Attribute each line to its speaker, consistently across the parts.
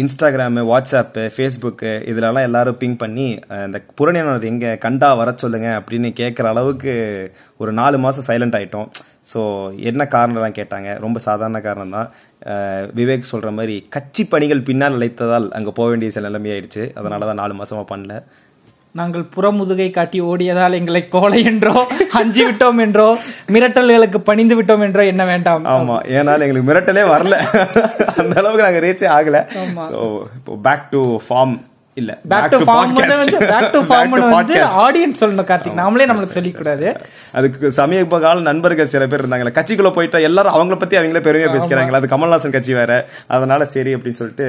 Speaker 1: Instagram WhatsApp Facebook இதுலலாம் எல்லாரும் ping பண்ணி அந்த இந்த புறநியனர் எங்கே கண்டா வர சொல்லுங்க அப்படின்னு கேட்குற அளவுக்கு ஒரு நாலு மாதம் சைலண்ட் ஆகிட்டோம் ஸோ என்ன காரணம்லாம் கேட்டாங்க? ரொம்ப சாதாரண காரணம் தான் விவேக் சொல்கிற மாதிரி கட்சி பணிகள் பின்னால் நிலைத்ததால் அங்கே போக வேண்டிய சில நிலைமையாயிடுச்சு. அதனால தான் நாலு மாதமாக பண்ணல.
Speaker 2: நாங்கள் புறமுதுகை காட்டி ஓடியதால் எங்களை கோலை என்றோ அஞ்சு விட்டோம் என்றோ மிரட்டல்களுக்கு பணிந்து விட்டோம் என்றோ என்ன வேண்டாம்?
Speaker 1: ஆமா ஏன்னா எங்களுக்கு மிரட்டலே வரல. அந்த அளவுக்கு நாங்க ரீச்சே ஆகல. இப்போ பேக் டு ஃபார்ம் இல்ல
Speaker 2: பேக் டு ஃபார்ம் வந்து பேக் டு ஃபார்ம் வந்து. ஆடியன்ஸ் சொல்லணும் கார்த்திக். நாமளே நம்மளுக்கு சொல்லிக் கூடாது
Speaker 1: அதுக்கு சமீப கால நண்பர்கள் சில பேர் இருந்தாங்களே கட்சிக்குள்ள போயிட்டா எல்லாரும் அவங்கள பத்தி அவங்களே பெருமையா பேசிக்கிறாங்களா. அது கமல்ஹாசன் கட்சி வேற. அதனால சரி அப்படின்னு சொல்லிட்டு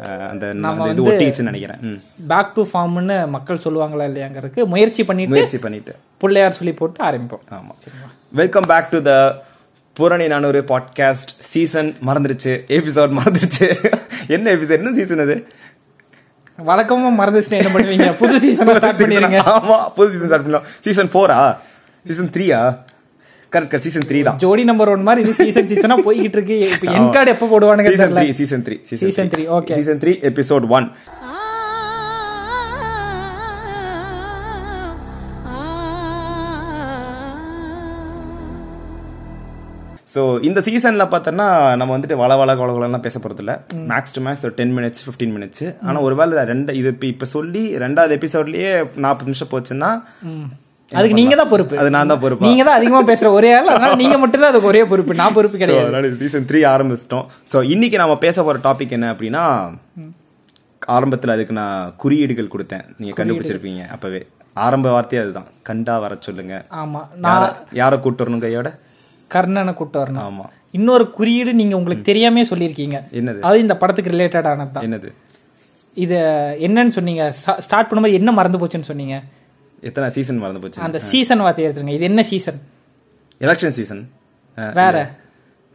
Speaker 1: அந்த இது ஒட்டிச்சுன்னு நினைக்கிறேன்.
Speaker 2: பேக் டு ஃபார்ம்னு மக்கள் சொல்லுவாங்களா இல்லையாங்கிறதுக்கு முயற்சி பண்ணிட்டு
Speaker 1: முயற்சி பண்ணிட்டு.
Speaker 2: பிள்ளையார் சொல்லி போட்டு ஆரம்பிப்போம்.
Speaker 1: ஆமா. Welcome back to the Purani நானூறு பாட்காஸ்ட் சீசன் மறந்துருச்சு. எபிசோட் மறந்துருச்சு. என்ன எபிசோட் என்ன சீசன் அது?
Speaker 2: வழக்கமா மறந்துச்சுன்னா என்ன பண்ணுவீங்க? புது சீசன் ஸ்டார்ட் பண்ணிருங்க
Speaker 1: ஆமா புது சீசன் ஸ்டார்ட் பண்ணலாம் சீசன் ஃபோரா சீசன் த்ரீயா கரெக்ட் கரெக்ட் சீசன் த்ரீ தான்.
Speaker 2: ஜோடி நம்பர் ஒன் மாதிரி இது சீசன் சீசனா போய்கிட்டு இருக்கு இப்ப என் கார்டு எப்ப போடுவானுங்க
Speaker 1: சீசன்
Speaker 2: தெரியல.
Speaker 1: Three season three
Speaker 2: Season three, okay.
Speaker 1: Season three episode one so இந்த சீசன்ல பார்த்தோன்னா நம்ம வந்துட்டு வள வள கொல கொலலாம் பேச போறது இல்ல மேக்ஸ் டு மேக்ஸ் ஒரு டென் மினிட்ஸ் ஃபிஃப்டீன் மினிட்ஸ் ஆனா ஒருவேளை ரெண்டு இது இப்போ இப்போ சொல்லி ரெண்டாவது எபிசோட்லயே நாற்பது நிமிஷம் போச்சுன்னா
Speaker 2: அதுக்கு நீங்க தான் பொறுப்பு.
Speaker 1: அது நான் தான் பொறுப்பா?
Speaker 2: நீங்க தான் அதிகமா பேசுற ஒரே ஆள்? அதனால நீங்க மட்டும் தான் அதுக்கு ஒரே பொறுப்பு. நான் பொறுப்பு கிடையாது.
Speaker 1: அதனால சீசன் த்ரீ ஆரம்பிச்சிட்டோம். ஸோ இன்னைக்கு நாம பேச போற டாபிக் என்ன அப்படின்னா ஆரம்பத்துல அதுக்கு நான் குறியீடுகள் கொடுத்தேன். நீங்க கண்டுபிடிச்சிருப்பீங்க அப்பவே. ஆரம்ப வார்த்தையே அதுதான். கண்டா வர சொல்லுங்க.
Speaker 2: ஆமா. நான்
Speaker 1: யார- கூட்டு வரணும் கையோட?
Speaker 2: கர்ணனை கூட்டு வரணும்.
Speaker 1: ஆமா.
Speaker 2: இன்னொரு குறியீடு நீங்க உங்களுக்கு தெரியாமே சொல்லியிருக்கீங்க.
Speaker 1: என்னது?
Speaker 2: அது இந்த படத்துக்கு ரிலேட்டட் ஆனது தான்
Speaker 1: என்னது?
Speaker 2: இது என்னன்னு சொன்னீங்க. ஸ்டார்ட் பண்ணும்போது என்ன மறந்து போச்சுன்னு சொன்னீங்க.
Speaker 1: எத்தனை சீசன் மறந்து போச்சு?
Speaker 2: அந்த சீசன் வார்த்தை எடுத்துருங்க. இது என்ன சீசன்
Speaker 1: எலெக்ஷன் சீசன்
Speaker 2: வேற.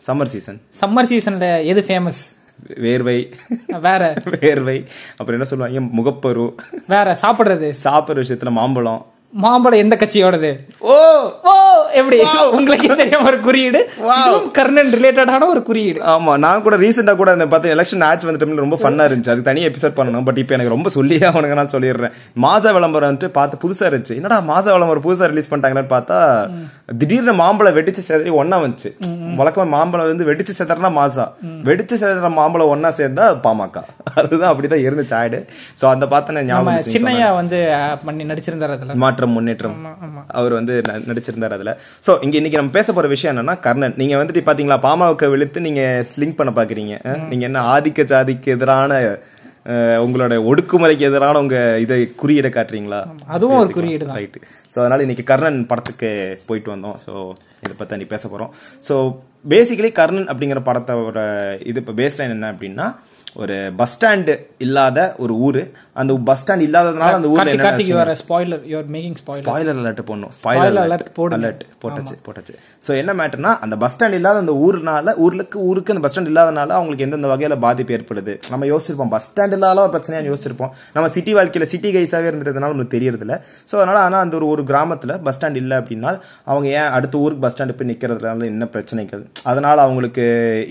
Speaker 1: சம்மர் சீசன்
Speaker 2: சம்மர் சீசன்ல எது ஃபேமஸ்
Speaker 1: வேர்வை.
Speaker 2: வேற.
Speaker 1: வேர்வை. அப்புறம் என்ன சொல்லுவாங்க? முகப்பரு.
Speaker 2: வேற. சாப்பிடுறது.
Speaker 1: சாப்பிடுற விஷயத்துல மாம்பழம்.
Speaker 2: மாம்பழம் எந்த கட்சியோடது?
Speaker 1: ஓ!
Speaker 2: ஓ எப்படி? உங்களுக்கு தெரியாம ஒரு குறியீடு. கர்ணன் ரிலேட்டடான ஒரு குறியீடு.
Speaker 1: ஆமா நான் கூட ரீசெண்டா கூட பார்த்து எலெக்ஷன் ஆட்சி வந்த டைம்ல ரொம்ப ஃபன்னா இருந்துச்சு. அதுக்கு தனி எபிசோட் பண்ணணும். பட் இப்போ எனக்கு ரொம்ப சொல்லியே அவனுங்க நான் சொல்லிடுறேன். மாச விளம்பரம் வந்துட்டு பார்த்து புதுசா இருந்துச்சு. என்னடா மாச விளம்பரம் புதுசா ரிலீஸ் பண்ணிட்டாங்கன்னு பார்த்தா திடீர்னு மாம்பழம் வெடிச்சு சேதறி ஒண்ணா வந்துச்சு. வழக்கமா மாம்பழம் வந்து வெடிச்சு சேதறனா மாசா. வெடிச்சு சேதற மாம்பழம் ஒண்ணா சேர்ந்தா பாமக. அதுதான் அப்படிதான் இருந்துச்சு ஆயிடு. சோ அந்த பார்த்தன ஞாபகம்.
Speaker 2: சின்னையா வந்து பண்ணி நடிச்சிருந்தாரு அதுல.
Speaker 1: மாற்றம் முன்னேற்றம். அவர் வந்து நடிச்சிருந்தார் அதுல. சோ இங்க இன்னைக்கு நம்ம பேச போற விஷயம் என்னன்னா கர்ணன். நீங்க வந்துட்டு பாத்தீங்களா பாமாவுக்கு விழுத்து நீங்க ஸ்லிங்க் பண்ண பாக்குறீங்க. அஹ்? நீங்க என்ன ஆதிக்க ஜாதிக்கு எதிரான உங்களோட ஒடுக்குமுறைக்கு எதிரான உங்க இதை குறியீடை காட்டுறீங்களா?
Speaker 2: அதுவும் ஒரு குறியீடு தான்.
Speaker 1: ரைட் ஸோ அதனால இன்னைக்கு கர்ணன் படத்துக்கு போயிட்டு வந்தோம். ஸோ இதை பத்தி நீ பேச போறோம். ஸோ பேசிக்கலி கர்ணன் அப்படிங்கிற படத்தோட இது இப்போ பேஸ் லைன் என்ன அப்படின்னா ஒரு பஸ் ஸ்டாண்டு இல்லாத ஒரு ஊரு. அந்த பஸ் ஸ்டாண்ட் இல்லாததுனால அந்த ஊர்ல
Speaker 2: கார்த்திக்
Speaker 1: என்ன
Speaker 2: Karthik you are spoiler you are making spoiler
Speaker 1: spoiler alert போடணும். Spoiler
Speaker 2: alert. போடுங்க.
Speaker 1: அலர்ட் போட்டாச்சு போட்டாச்சு. சோ என்ன மேட்டர்னா அந்த பஸ் ஸ்டாண்ட் இல்லாத அந்த ஊர்னால ஊருக்கு ஊருக்கு அந்த பஸ் ஸ்டாண்ட் இல்லாதனால அவங்களுக்கு எந்தெந்த வகையில பாதிப்பு ஏற்படுது? நம்ம யோசிச்சிருப்போம். பஸ் ஸ்டாண்ட் இல்லாத ஒரு பிரச்சனையா யோசிச்சிருப்போம். நம்ம சிட்டி வாழ்க்கையில சிட்டி கைஸாவே இருந்ததுனால நமக்கு தெரியறது இல்ல சோ அதனால ஆனா அந்த ஒரு ஒரு கிராமத்துல பஸ் ஸ்டாண்ட் இல்ல அப்படின்னா அவங்க ஏன் அடுத்த ஊருக்கு பஸ் ஸ்டாண்டு போய் நிக்கிறதுனால என்ன பிரச்சனைகள்? அதனால அவங்களுக்கு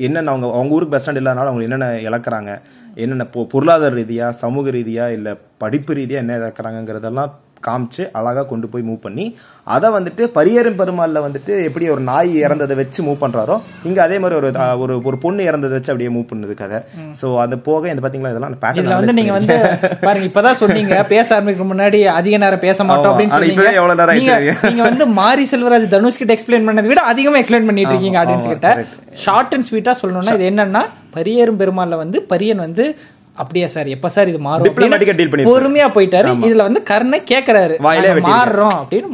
Speaker 1: என்னென்ன அவங்க அவங்க ஊருக்கு பஸ் ஸ்டாண்ட் இல்லாதனால அவங்க என்னென்ன இழக்கிறாங்க? என்னென்ன பொ- பொருளாதார ரீதியா சமூக ரீதியா இல்ல படிப்பு ரீதியா என்ன இழக்கிறாங்கிறதெல்லாம் காமிச்சு அழகா கொண்டு போய் மூவ் பண்ணி அதை வந்துட்டு பரியரும் பெருமாள்ல வந்துட்டு எப்படி ஒரு நாய் இறந்ததை வச்சு மூவ் பண்றாரோ இங்க அதே மாதிரி ஒரு ஒரு ஒரு பொண்ணு இறந்ததை வச்சு அப்படியே மூவ் பண்ணுது கதை. சோ அது போக இந்த பாத்தீங்களா இதெல்லாம்
Speaker 2: இதுல வந்து நீங்க
Speaker 1: பேட்டர்ன்
Speaker 2: வந்து பாருங்க இப்பதான் சொன்னீங்க பேச ஆரம்பிக்க முன்னாடி அதிக நேரம் பேச மாட்டோம். அப்படின்னு
Speaker 1: இப்பவே எவ்வளவு நேரம்
Speaker 2: நீங்க வந்து மாரி செல்வராஜ் தனுஷ் கிட்ட எக்ஸ்பிளைன் பண்ணதை விட அதிகமா எக்ஸ்பிளைன் பண்ணிட்டு இருக்கீங்க ஆடியன்ஸ் கிட்ட. ஷார்ட் அண்ட் ஸ்வீட்டா சொல்லணும்னா இது என்னன்னா பரியரும் பெருமாள்ல வந்து பரியன் வந்து அப்படியா சார் எப்ப சார் இது மாறும். பொறுமையா போயிட்டாரு. இதுல வந்து கர்ணை கேக்குறாரு. மாறுறோம் அப்படின்னு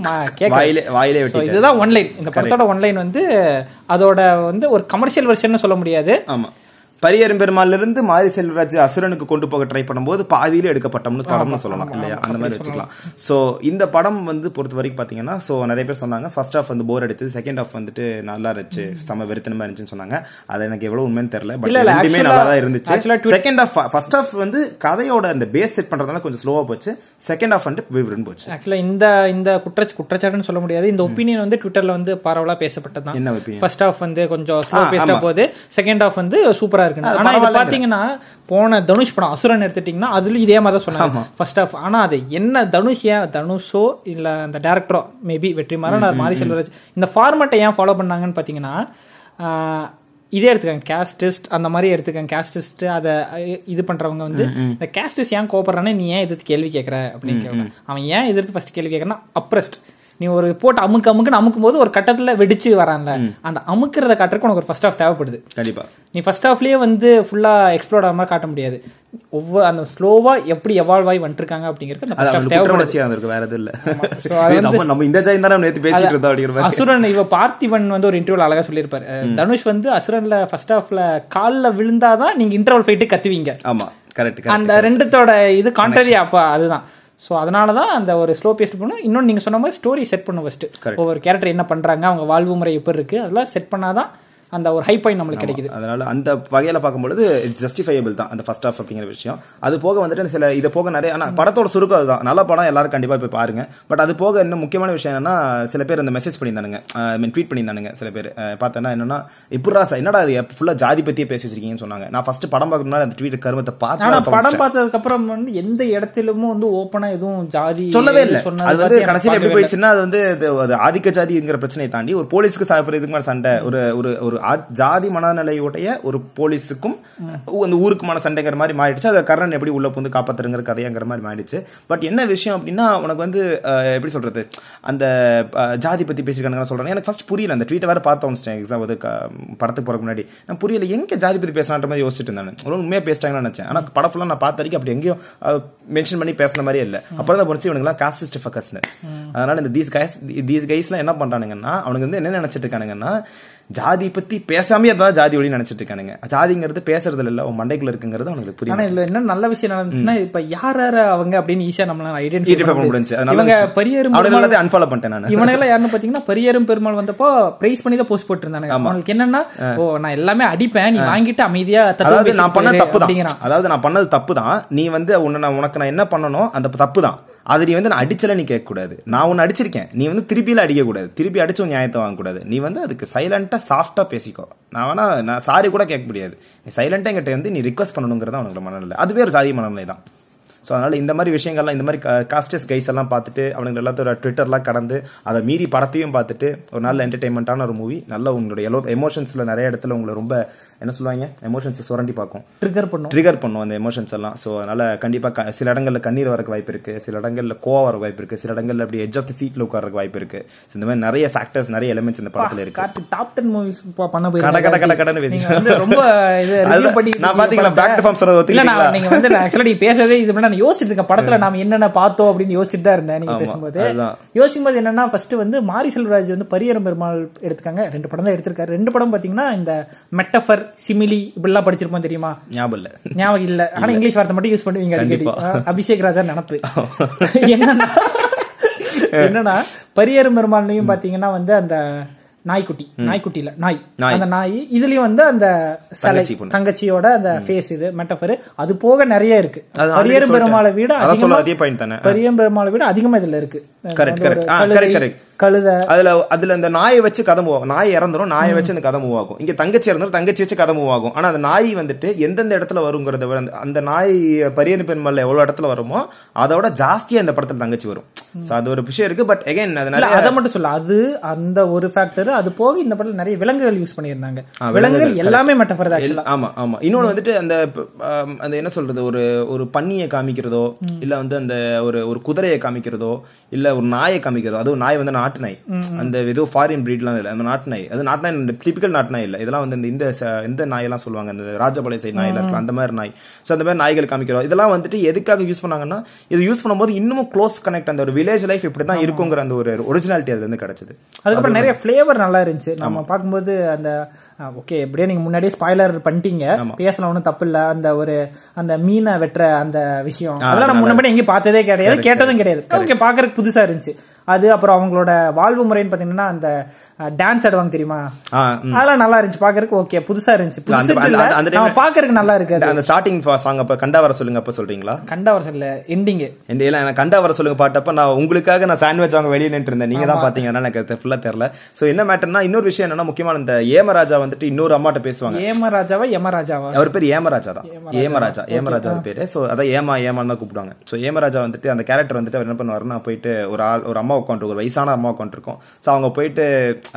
Speaker 2: இதுதான் ஒன்லைன் இந்த படத்தோட ஒன்லைன் வந்து அதோட வந்து ஒரு கமர்ஷியல் வெர்ஷன் சொல்ல முடியாது.
Speaker 1: ஆமா பரியரும் பெருமாள்ல இருந்து மாரி செல்வராஜ் அசுரனுக்கு கொண்டு போக ட்ரை பண்ணும்போது பாதியில எடுக்கப்பட்டோம்னு படம்னு சொல்லலாம் இல்லையா? அந்த மாதிரி வச்சுக்கலாம். சோ இந்த படம் வந்து பொறுத்த வரைக்கும் பாத்தீங்கன்னா சோ நிறைய பேர் சொன்னாங்க ஃபர்ஸ்ட் ஹாஃப் வந்து போர் அடித்தது செகண்ட் ஹாஃப் வந்துட்டு நல்லா இருந்துச்சு செம வெறுத்தனமா இருந்துச்சுன்னு சொன்னாங்க. அது எனக்கு எவ்வளவு உண்மைன்னு தெரியல பட் ரெண்டுமே நல்லா தான் இருந்துச்சு. செகண்ட் ஹாஃப் ஃபர்ஸ்ட் ஹாஃப் வந்து கதையோட அந்த பேஸ் செட் பண்றதுனால கொஞ்சம் ஸ்லோவா போச்சு. செகண்ட் ஹாஃப் வந்து விறுவிறுன்னு போச்சு.
Speaker 2: ஆக்சுவலா இந்த இந்த குற்றச் குற்றச்சாட்டுன்னு சொல்ல முடியாது. இந்த ஒப்பீனியன் வந்து ட்விட்டர்ல வந்து பரவலா
Speaker 1: opinion?
Speaker 2: ஃபர்ஸ்ட் ஹாஃப் வந்து கொஞ்சம் ஸ்லோ பேஸ்டா. போகுது. செகண்ட் ஹாஃப் வந்து சூப்பரா இருக்குன்னு. ஆனா இது பாத்தீங்கன்னா போன தனுஷ் படம் அசுரன் எடுத்துட்டீங்கன்னா அதுலயும் இதே மாதிரி தான் சொன்னாங்க ஃபர்ஸ்ட் ஆஃப் ஆனா அது என்ன தனுஷ் ஏன் தனுஷோ இல்ல அந்த டேரக்டரோ மேபி வெற்றிமாறன் அது மாரி செல்வராஜ் இந்த ஃபார்மேட்டை ஏன் ஃபாலோ பண்ணாங்கன்னு பாத்தீங்கன்னா இதே எடுத்துக்கங்க கேஸ்டிஸ்ட் அந்த மாதிரி எடுத்துக்கங்க கேஸ்டிஸ்ட் அதை இது பண்றவங்க வந்து இந்த கேஸ்டிஸ்ட் ஏன் கோபப்படுறானே நீ ஏன் எதிர்த்து கேள்வி கேட்கற? அப்படின்னு கேட்கணும் அவன் ஏன் எதிர்த்து ஃபர்ஸ்ட் கேள்வி கேட்கறனா அப்ரஸ்ட் நீ ஒரு போட்டு அமுக்கு அமுக்குன்னு அமுக்கும் போது ஒரு கட்டத்துல வெடிச்சு வரான்ல. அந்த அமுக்குறத காட்டுறதுக்கு உனக்கு ஒரு ஃபர்ஸ்ட் ஆஃப் தேவைப்படுது.
Speaker 1: கண்டிப்பா.
Speaker 2: நீ ஃபர்ஸ்ட் ஹாஃப்லயே வந்து ஃபுல்லா எக்ஸ்ப்ளோர் ஆகாம காட்ட முடியாது. ஒவ்வொரு அந்த ஸ்லோவா எப்படி எவால்வ் ஆகி வந்துருக்காங்க அப்படிங்கிறது அசுரன் இவ பார்த்திபன் வந்து ஒரு இன்டர்வல் அழகா சொல்லியிருப்பாரு. அஹ், தனுஷ் வந்து அசுரன்ல ஃபர்ஸ்ட் ஹாஃப்ல கால்ல விழுந்தாதான் நீங்க இன்டர்வல் ஃபைட்டு கத்துவீங்க.
Speaker 1: ஆமா கரெக்ட்
Speaker 2: அந்த ரெண்டுத்தோட இது கான்ட்ரரி அப்ப அதுதான். சோ அதனால தான் அந்த ஒரு ஸ்லோ பேஸ்ட் பண்ணும் இன்னொன்னு நீங்க சொன்ன மாதிரி ஸ்டோரி செட் பண்ணும் ஃபர்ஸ்ட் ஒவ்வொரு கேரக்டர் என்ன பண்றாங்க அவங்க வாழ்வு முறை எப்படி இருக்கு அதெல்லாம் செட் பண்ணாதான் அந்த ஒரு ஹை பாயிண்ட் நம்மளுக்கு கிடைக்குது.
Speaker 1: அதனால அந்த வகையில பார்க்கும்பொழுது இட்ஸ் ஜஸ்டிஃபைபிள் தான் அந்த ஃபர்ஸ்ட் ஆஃப் அப்படிங்கிற விஷயம். அது போக வந்துட்டு சில இது போக நிறைய ஆனா படத்தோட சுருக்கம் அதுதான். நல்ல படம் எல்லாரும் கண்டிப்பா போய் பாருங்க. பட் அது போக இன்னும் முக்கியமான விஷயம் என்னன்னா சில பேர் அந்த மெசேஜ் பண்ணியிருந்தானுங்க. ஐ மீன் ட்வீட் பண்ணியிருந்தானுங்க சில பேர். பார்த்தேன்னா என்னன்னா எப்படா சார் என்னடா அது ஃபுல்லா ஜாதி பத்தியே பேசி வச்சிருக்கீங்கன்னு சொன்னாங்க. நான் ஃபர்ஸ்ட் படம் முன்னாடி அந்த ட்வீட் கருமத்தை பார்த்து
Speaker 2: படம் பார்த்ததுக்கு அப்புறம் வந்து எந்த இடத்திலுமே வந்து ஓப்பனா எதுவும் ஜாதி
Speaker 1: சொல்லவே இல்ல. அது வந்து கடைசியில எப்படி. போயிடுச்சுன்னா அது வந்து ஒரு ஆதிக்க ஜாதிங்கிற பிரச்சனையை தாண்டி ஒரு போலீஸ்க்கு சாப்பிடுறதுக்கு சண்டை ஒரு ஒரு ஜாதி மனநிலையுடைய ஒரு போலீஸுக்கும் அந்த ஊருக்குமான சண்டைங்கிற மாதிரி மாறிடுச்சு. அதை கர்ணன் எப்படி உள்ள புந்து காப்பாத்துறங்கிற கதையாங்கிற மாதிரி மாறிடுச்சு. பட் என்ன விஷயம் அப்படின்னா உனக்கு வந்து எப்படி சொல்றது? அந்த ஜாதி பத்தி பேசிருக்காங்க சொல்றேன். எனக்கு ஃபர்ஸ்ட் புரியல. அந்த ட்வீட்டை வேற பார்த்து வந்துட்டேன் எக்ஸாம் க- படத்துக்கு போறதுக்கு முன்னாடி. நான் புரியல. எங்க ஜாதி பத்தி பேசலான்ற மாதிரி யோசிச்சுட்டு இருந்தேன் ஒரு உண்மையா பேசிட்டாங்கன்னு நினைச்சேன். ஆனா படம் ஃபுல்லா நான் பார்த்த வரைக்கும் அப்படி எங்கேயும் மென்ஷன் பண்ணி பேசின மாதிரியே இல்ல. அப்புறம் தான் புரிச்சு இவனுங்களாம் காஸ்டிஸ்ட் ஃபக்கஸ்னு அதனால இந்த தீஸ் கைஸ் தீஸ் கைஸ்லாம் என்ன பண்றானுங்கன்னா அவனுக்கு வந்து என்ன நினைச்சிட்டு இருக்கானுங்கன்னா ஜாதி பத்தி பேசாமே அதான் ஜாதி ஒளி நினைச்சிட்டு இருக்கானுங்க. ஜாதிங்கிறது பேசுறதுல இல்ல உன் மண்டைக்குள்ள இருக்குங்கிறது அவனுக்கு புரியும்.
Speaker 2: ஆனா இதுல என்ன நல்ல விஷயம் நடந்துச்சுன்னா இப்ப யார் யாரு அவங்க அப்படின்னு ஈஸியா நம்மளால ஐடென்டிஃபை
Speaker 1: பண்ண நல்ல
Speaker 2: இவங்க. பரியரும்
Speaker 1: unfollow பண்ணிட்டேன் நானு.
Speaker 2: இவனுங்க யாருன்னு பாத்தீங்கன்னா பரியரும் பெருமாள் வந்தப்போ பிரைஸ் பண்ணி தான் போஸ்ட் போட்டுருந்தாங்க அவங்களுக்கு என்னன்னா ஓ நான் எல்லாமே அடிப்பேன். நீ வாங்கிட்டு அமைதியா
Speaker 1: அதாவது நான் பண்ண தப்பு தான் அதாவது நான் பண்ணது தப்பு தான் நீ வந்து உன்னை உனக்கு நான் என்ன பண்ணணும் அந்த தப்பு தான் அது நீ வந்து நான் அடிச்சல நீ கேட்கக்கூடாது. நான் உன்னை அடிச்சிருக்கேன். நீ வந்து திருப்பியில் அடிக்கக்கூடாது. திருப்பி அடிச்சு உன் நியாயத்தை வாங்கக்கூடாது. நீ வந்து அதுக்கு சைலண்ட்டாக சாஃப்டாக பேசிக்கோ. நான் வேணா நான் சாரி கூட கேட்க முடியாது. நீ சைலண்ட்டாக என்கிட்ட வந்து நீ ரிக்வஸ்ட் பண்ணணுங்கிறதா உனக்கு மனநிலை. அதுவே ஒரு ஜாதி மனநிலை தான் ஸோ அதனால இந்த மாதிரி விஷயங்கள்லாம் இந்த மாதிரி காஸ்டஸ் கைஸ் எல்லாம் பார்த்துட்டு அவனுங்க எல்லாத்தோட ட்விட்டர்லாம் கடந்து அதை மீறி படத்தையும் பார்த்துட்டு ஒரு நல்ல என்டர்டைன்மெண்ட்டான ஒரு மூவி நல்ல உங்களுடைய எலோ எமோஷன்ஸ்ல நிறைய இடத்துல உங்களை ரொம்ப என்ன சொல்லுவாங்க? எமோஷன்ஸ் சுரண்டி பார்க்கும்.
Speaker 2: ட்ரிகர் பண்ணும்.
Speaker 1: ட்ரிகர் பண்ணும் அந்த எமோஷன்ஸ் எல்லாம். ஸோ அதனால கண்டிப்பா க- சில இடங்கள்ல கண்ணீர் வரக்கு வாய்ப்பு இருக்கு. சில இடங்கள்ல கோவம் வர வாய்ப்பு இருக்கு. சில இடங்கள்ல அப்படி எட்ஜ் ஆஃப் தி சீட்ல உட்காரக்கு வாய்ப்பு இருக்கு. So, இந்த மாதிரி நிறைய ஃபேக்டர்ஸ் நிறைய எலிமெண்ட்ஸ் இந்த படத்துல இருக்கு.
Speaker 2: டாப் டென் மூவிஸ் பண்ண
Speaker 1: கட கட கட கடன்னு
Speaker 2: வந்து ரொம்ப இது
Speaker 1: நான் பாத்தீங்களா, சொன்னதை
Speaker 2: இல்ல நான்
Speaker 1: ஒத்துக்கிட்டீங்களா?
Speaker 2: நீங்க வந்து ஆக்சுவலா நீங்க பேசுறதே இது பண்ண நான் யோசிச்சிட்டு இருக்கேன் படத்துல நாம என்னென்ன பார்த்தோம் அப்படின்னு யோசிச்சுட்டு தான் இருந்தேன் நீங்க பேசும்போது. யோசிக்கும் போது என்னன்னா ஃபர்ஸ்ட் வந்து மாரி செல்வராஜ் வந்து பரியரம் பெருமாள் எடுத்துக்காங்க. ரெண்டு படம் தான் எடுத்திருக்காரு. ரெண்டு படம் பாத்தீங்கன்னா இந்த மெட்டஃபர் சிமிலி இப்படிலாம் படிச்சிருப்போம் தெரியுமா?
Speaker 1: ஞாபகம் இல்ல.
Speaker 2: ஞாபகம் இல்ல. ஆனா இங்கிலீஷ் வார்த்தை மட்டும் யூஸ் பண்ணுவீங்க அடிக்கடி. அபிஷேக் ராஜா நினப்பு. என்னன்னா என்னன்னா பரியரும் பெருமாள்லயும் பாத்தீங்கன்னா வந்து அந்த நாய்க்குட்டி நாய்க்குட்டி இல்ல நாய். அந்த நாய் இதுலயும் வந்து அந்த சிலை. தங்கச்சியோட அந்த ஃபேஸ் இது மெட்டபர் அது போக நிறைய இருக்கு. பரியரும் பெருமாளை விட
Speaker 1: அதே point தானே.
Speaker 2: பரியரும் பெருமாளை விட அதிகமா இதுல இருக்கு. கழுதை,
Speaker 1: அதுல அதுல இந்த நாயை வச்சு கதை மூவ் ஆகும். நாய் இறந்துரும் நாயை வச்சு அந்த கதை மூவ் ஆகும். இங்க தங்கச்சி இறந்துரும் தங்கச்சி வச்சு கதை மூவ் ஆகும். ஆனா அந்த நாய் வந்துட்டு எந்தெந்த இடத்துல வருங்கிறத விட அந்த- அந்த நாய் பரியனு பெண்மல்ல எவ்வளவு இடத்துல வருமோ அதோட ஜாஸ்தியா இந்த படத்துல தங்கச்சி வரும். அது ஒரு விஷயம் இருக்கு. பட் எகைன் அது
Speaker 2: இல்ல
Speaker 1: நிறைய
Speaker 2: அதை மட்டும் சொல்ல அது அந்த ஒரு ஃபேக்டர் அது போக இந்த படத்துல நிறைய விலங்குகள் யூஸ் பண்ணியிருந்தாங்க. விலங்குகள் எல்லாமே தான் ஆக்சுவலா
Speaker 1: ஆமா ஆமா. இன்னொன்னு வந்துட்டு அந்த அந்த என்ன சொல்றது ஒரு ஒரு பன்னியை காமிக்கிறதோ இல்ல வந்து அந்த ஒரு ஒரு குதிரையை காமிக்கிறதோ இல்ல ஒரு நாயை காமிக்கிறதோ அதுவும் நாய் வந்து நாட்டு நாய். அந்த ஏதோ ஃபாரின் பிரீட்லாம் இல்ல அந்த நாட்டு நாய். அது நாட்டு நாய் டிபிக்கல் நாட்டு நாய் இல்ல. இதெல்லாம் வந்து இந்த- இந்த நாயெல்லாம் சொல்லுவாங்க இந்த ராஜபாளைய சைடு நாயில இருக்கலாம் அந்த மாதிரி நாய். சோ அந்த மாதிரி நாய்கள் காமிக்கிறோம் இதெல்லாம் வந்துட்டு எதுக்காக யூஸ் பண்ணாங்கன்னா இது யூஸ் பண்ணும்போது இன்னமும் க்ளோஸ் கனெக்ட் அந்த ஒரு வில்லேஜ் லைஃப் இப்படிதான் இருக்குங்கிற அந்த ஒரு ஒரிஜினாலிட்டி அதுல இருந்து கிடைச்சது.
Speaker 2: அதுக்கப்புறம் நிறைய ஃபிளேவர் நல்லா இருந்துச்சு. நம்ம பார்க்கும்போது அந்த ஓகே எப்படியே நீங்க முன்னாடியே ஸ்பாய்லர் பண்ணிட்டீங்க. பேசலாம் ஒன்றும் தப்பு இல்ல. அந்த ஒரு அந்த மீனை வெட்டுற அந்த விஷயம். அதெல்லாம் நம்ம முன்னாடி எங்கேயும் பார்த்ததே கிடையாது. கேட்டதும் கிடையாது. ஓகே பாக்குறதுக்கு புதுசா இருந்துச்சு. அது அப்புறம் அவங்களோட வாழ்வு முறைன்னு பாத்தீங்கன்னா அந்த டான்ஸ் ஆடுவாங்க தெரியுமா. அதெல்லாம் நல்லா இருந்துச்சு. பாக்குறதுக்கு ஓகே புதுசா இருந்துச்சு. நம்ம பாக்குறதுக்கு நல்லா இருக்கு
Speaker 1: அந்த ஸ்டார்டிங் சாங் அப்ப கண்டா வர சொல்லுங்க அப்ப சொல்றீங்களா?
Speaker 2: கண்ட வருஷம் இல்ல எண்டிங்
Speaker 1: இல்ல எனக்கு கண்டா வர சொல்லுங்க பாட்டப்ப நான் உங்களுக்காக நான் சாண்ட்விச் வாங்க வெளியே நின்று இருந்தேன். நீங்க தான் பாத்தீங்க எனக்கு ஃபுல்லா தெரியல. சோ என்ன மேட்டர்னா இன்னொரு விஷயம் என்னன்னா முக்கியமான இந்த ஏமராஜா வந்துட்டு இன்னொரு அம்மாட்ட பேசுவாங்க.
Speaker 2: ஏமராஜாவா யமராஜாவா
Speaker 1: அவர் பேர் ஏமராஜா தான். ஏமராஜா. ஏமராஜா அவர் பேரு. சோ அதான் ஏமா ஏமான்னு தான் கூப்பிடுவாங்க. சோ ஏமராஜா வந்துட்டு அந்த கேரக்டர் வந்துட்டு அவர் என்ன பண்ணுவாருன்னா போயிட்டு ஒரு ஆள் ஒரு அம்மா உட்காந்து ஒரு வயசான அம்மா உட்காந்துருக்கும். சோ அவங்க போயிட்டு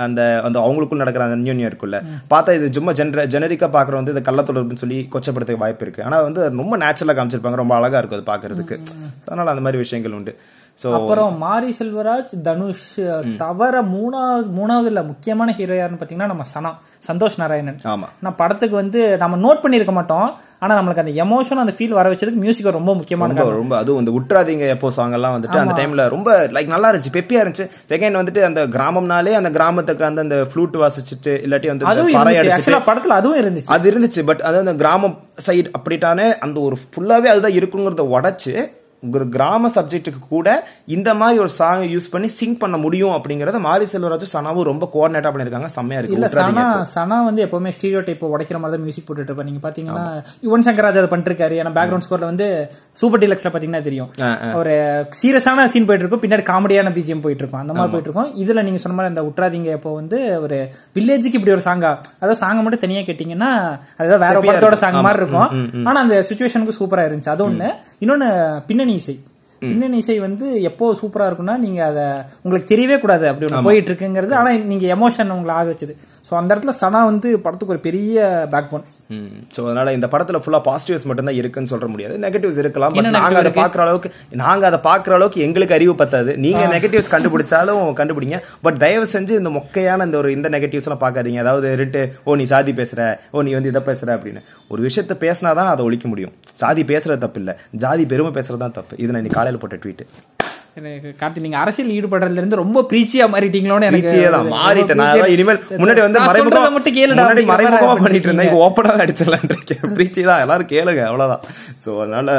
Speaker 1: அந்த அந்த அவங்களுக்குள்ள நடக்கிற அந்த அந்யோன்யம் இருக்குல்ல. பார்த்தா இது சும்மா ஜென்ர ஜெனரிக்கா பாக்குற வந்து இந்த கள்ளத்தொடர்புன்னு சொல்லி கொச்சப்படுத்த வாய்ப்பு இருக்கு. ஆனா வந்து ரொம்ப நேச்சுரலா காமிச்சிருப்பாங்க. ரொம்ப அழகா இருக்கும் அது பாக்குறதுக்கு அதனால அந்த மாதிரி விஷயங்கள் உண்டு.
Speaker 2: அப்புறம் மாரி செல்வராஜ் தனுஷ் தவிர மூணாவது மூணாவது இல்ல முக்கியமான ஹீரோ யாருன்னு பாத்தீங்கன்னா நம்ம சனா சந்தோஷ் நாராயணன்.
Speaker 1: ஆமா.
Speaker 2: நான் படத்துக்கு வந்து நம்ம நோட் பண்ணிருக்க மாட்டோம். ஆனா நம்மளுக்கு அந்த எமோஷன் அந்த ஃபீல் வர வச்சதுக்கு மியூசிக் ரொம்ப முக்கியமான
Speaker 1: ரொம்ப அதுவும் இந்த உற்றாதீங்க எப்போ சாங் எல்லாம் வந்துட்டு அந்த டைம்ல ரொம்ப லைக் நல்லா இருந்துச்சு. பெப்பியா இருந்துச்சு. செகண்ட் வந்துட்டு அந்த கிராமம்னாலே அந்த கிராமத்துக்கு அந்த அந்த ஃப்ளூட் வாசிச்சுட்டு இல்லாட்டி வந்து
Speaker 2: அதுவும் படத்துல அதுவும் இருந்துச்சு.
Speaker 1: அது இருந்துச்சு. பட் அது அந்த கிராமம் சைடு அப்படிட்டானே அந்த ஒரு ஃபுல்லாவே அதுதான் இருக்குங்கிறத உடைச்சு ஒரு கிராம சப்ஜெக்ட்டுக்கு கூட இந்த மாதிரி ஒரு சாங் யூஸ் பண்ணி சிங் பண்ண முடியும் அப்படிங்கறத மாரி செல்வராஜ் சனாவும் ரொம்ப கோஆர்டினேட்டா பண்ணிருக்காங்க செம்மையா இருக்கு.
Speaker 2: இல்ல சனா சனா வந்து எப்பவுமே ஸ்டீரியோ டைப் உடைக்கிற மாதிரி தான் மியூசிக் போட்டுட்டு இருப்பேன் நீங்க பாத்தீங்கன்னா யுவன் சங்கர் ராஜா அதை பண்ணிருக்காரு. ஏன்னா பேக்ரவுண்ட் ஸ்கோர்ல வந்து சூப்பர் டீலக்ஸ்ல பாத்தீங்கன்னா தெரியும். ஒரு சீரியஸான சீன் போயிட்டு இருக்கும். பின்னாடி காமெடியான பிஜிஎம் போயிட்டு இருக்கும். அந்த மாதிரி போயிட்டு இருக்கும். இதுல நீங்க சொன்ன மாதிரி அந்த உற்றாதீங்க இப்போ வந்து ஒரு வில்லேஜுக்கு இப்படி ஒரு சாங்கா அதாவது சாங்க மட்டும் தனியா கேட்டீங்கன்னா அதுதான் வேற படத்தோட சாங் மாதிரி இருக்கும். ஆனா அந்த சுச்சுவேஷனுக்கு சூப்பரா இருந்துச்சு. அது ஒண்ணு. இன்னொன்னு பின்னணி இசை பின்னணி இசை வந்து எப்போ சூப்பரா இருக்கும்னா நீங்க அத உங்களுக்கு தெரியவே கூடாது அப்படி ஒண்ணு போயிட்டு இருக்குங்கிறது ஆனா நீங்க எமோஷன் உங்களை ஆக வச்சது. சோ அந்த இடத்துல சனா வந்து படத்துக்கு ஒரு பெரிய பேக் போன்
Speaker 1: சோ அதனால இந்த படத்துல ஃபுல்லா பாசிட்டிவ்ஸ் மட்டும் தான் இருக்குன்னு சொல்ற முடியாது. நெகட்டிவ்ஸ் இருக்கலாம் பட் நாங்க அதை? பாக்குற அளவுக்கு நாங்க அதை பாக்குற அளவுக்கு எங்களுக்கு அறிவு பத்தாது. நீங்க நெகட்டிவ்ஸ் கண்டுபிடிச்சாலும் கண்டுபிடிங்க. பட் தயவு செஞ்சு இந்த மொக்கையான இந்த ஒரு இந்த நெகட்டிவ்ஸ் எல்லாம் பார்க்காதீங்க. அதாவது ரிட்டு ஓ நீ சாதி பேசுற. ஓ நீ வந்து இதை பேசுற அப்படின்னு. ஒரு விஷயத்த பேசினாதான் அதை ஒழிக்க முடியும். சாதி பேசுறது தப்பு இல்ல ஜாதி பெருமை பேசுறது தான் தப்பு. இது நான் இன்னைக்கு காலையில போட்ட ட்வீட்
Speaker 2: எனக்கு கார்த்தி நீங்க அரசியல் ஈடுபடுறதுல இருந்து ரொம்ப பிரீச்சியா மாறிட்டீங்களோன்னு எனக்கு
Speaker 1: மாறிட்டேன். நான் இனிமேல் முன்னாடி வந்து மறைமுகமா
Speaker 2: மட்டும் கேளுடா
Speaker 1: முன்னாடி மறைமுகமா பண்ணிட்டு இருந்தேன். இப்போ ஓப்பனாக அடிச்சிடலான் இருக்கேன். பிரீச்சி தான். எல்லாரும் கேளுங்க. அவ்வளவுதான். சோ அதனால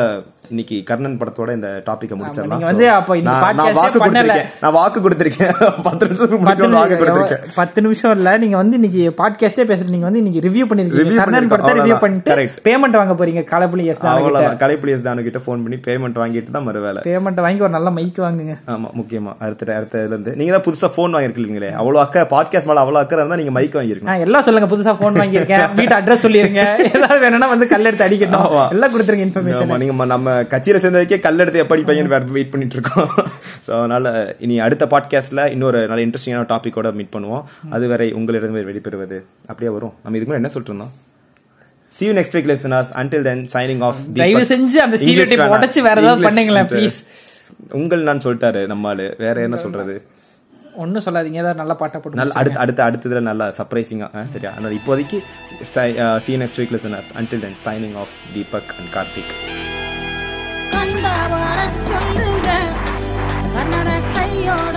Speaker 1: இன்னைக்கு கர்ணன் படத்தோட இந்த டாபிக்கை முடிச்சிடலாம்.
Speaker 2: வந்து அப்ப
Speaker 1: நான் வாக்கு. கொடுத்திருக்கேன். நான் வாக்கு கொடுத்திருக்கேன். பத்து முடிக்கும் வாக்கு
Speaker 2: நிமிஷம்
Speaker 1: கொடுத்திருக்கேன்.
Speaker 2: பத்து நிமிஷம் இல்ல. நீங்க வந்து இன்னைக்கு பாட்காஸ்டே பேசுறீங்க நீங்க வந்து இன்னைக்கு ரிவ்யூ பண்ணிருக்கீங்க. கர்ணன் படத்தை ரிவ்யூ. பண்ணிட்டு. பேமெண்ட் வாங்க போறீங்க கலப்புலி எஸ் தான்
Speaker 1: அவ்வளவுதான். கலைப்புலியஸ் தானு கிட்ட ஃபோன் பண்ணி பேமெண்ட் வாங்கிட்டு தான் மறு வேலை.
Speaker 2: பேமெண்ட் வாங்கி ஒரு நல்ல மைக் வாங்குங்க.
Speaker 1: ஆமா முக்கியமா. அடுத்த அடுத்த இதுல இருந்து நீங்க தான் புதுசா போன் வாங்கிருக்கீங்களே அவ்வளவு அக்கறை பாட்காஸ்ட் மேல அவ்வளவு அக்கறை இருந்தா நீங்க மைக் வாங்கிருக்கணும்
Speaker 2: ஆ, எல்லாம் சொல்லுங்க புதுசா போன் வாங்கியிருக்கேன். வீட்டு அட்ரஸ் சொல்லிருங்க. ஏதாவது வேணும்னா வந்து கல்லெடுத்து அடிக்கட்டும். எல்லாம் கொடுத்துருங்க இன்ஃபர்மேஷன்
Speaker 1: நீங்க நம்ம கட்சியில சேர்ந்த வரைக்கும் கல்லெடுத்து எப்படி பையன் வெயிட் பண்ணிட்டு இருக்கோம் சோ அதனால இனி அடுத்த பாட்காஸ்ட்ல இன்னொரு நல்ல இன்ட்ரெஸ்டிங்கான டாபிக்கோட மீட் பண்ணுவோம். அதுவரை உங்களிடம் வெளிப்பெறுவது அப்படியே வரும். நம்ம இதுக்கு என்ன சொல்லிட்டு இருந்தோம் See you next week listeners. Until then, signing off.
Speaker 2: தயவு. செஞ்சு அந்த
Speaker 1: வேணாம்.
Speaker 2: உடைச்சு வேற ஏதாவது பண்ணுங்களேன், please.
Speaker 1: உங்கள் நான் சொல்லிட்டாரு நம்ம ஆளு. வேற என்ன சொல்றது?
Speaker 2: ஒன்னும் சொல்லாதீங்க. ஏதாவது நல்ல பாட்டா போட்டு
Speaker 1: நல்ல அடுத்த அடுத்த அடுத்ததுல நல்லா சர்ப்ரைசிங்கா சரியா? அதனால இப்போதைக்கு see next week listeners until then signing off Deepak and Karthik
Speaker 3: வர சொல்லுங்க. கண்ணனை கையோட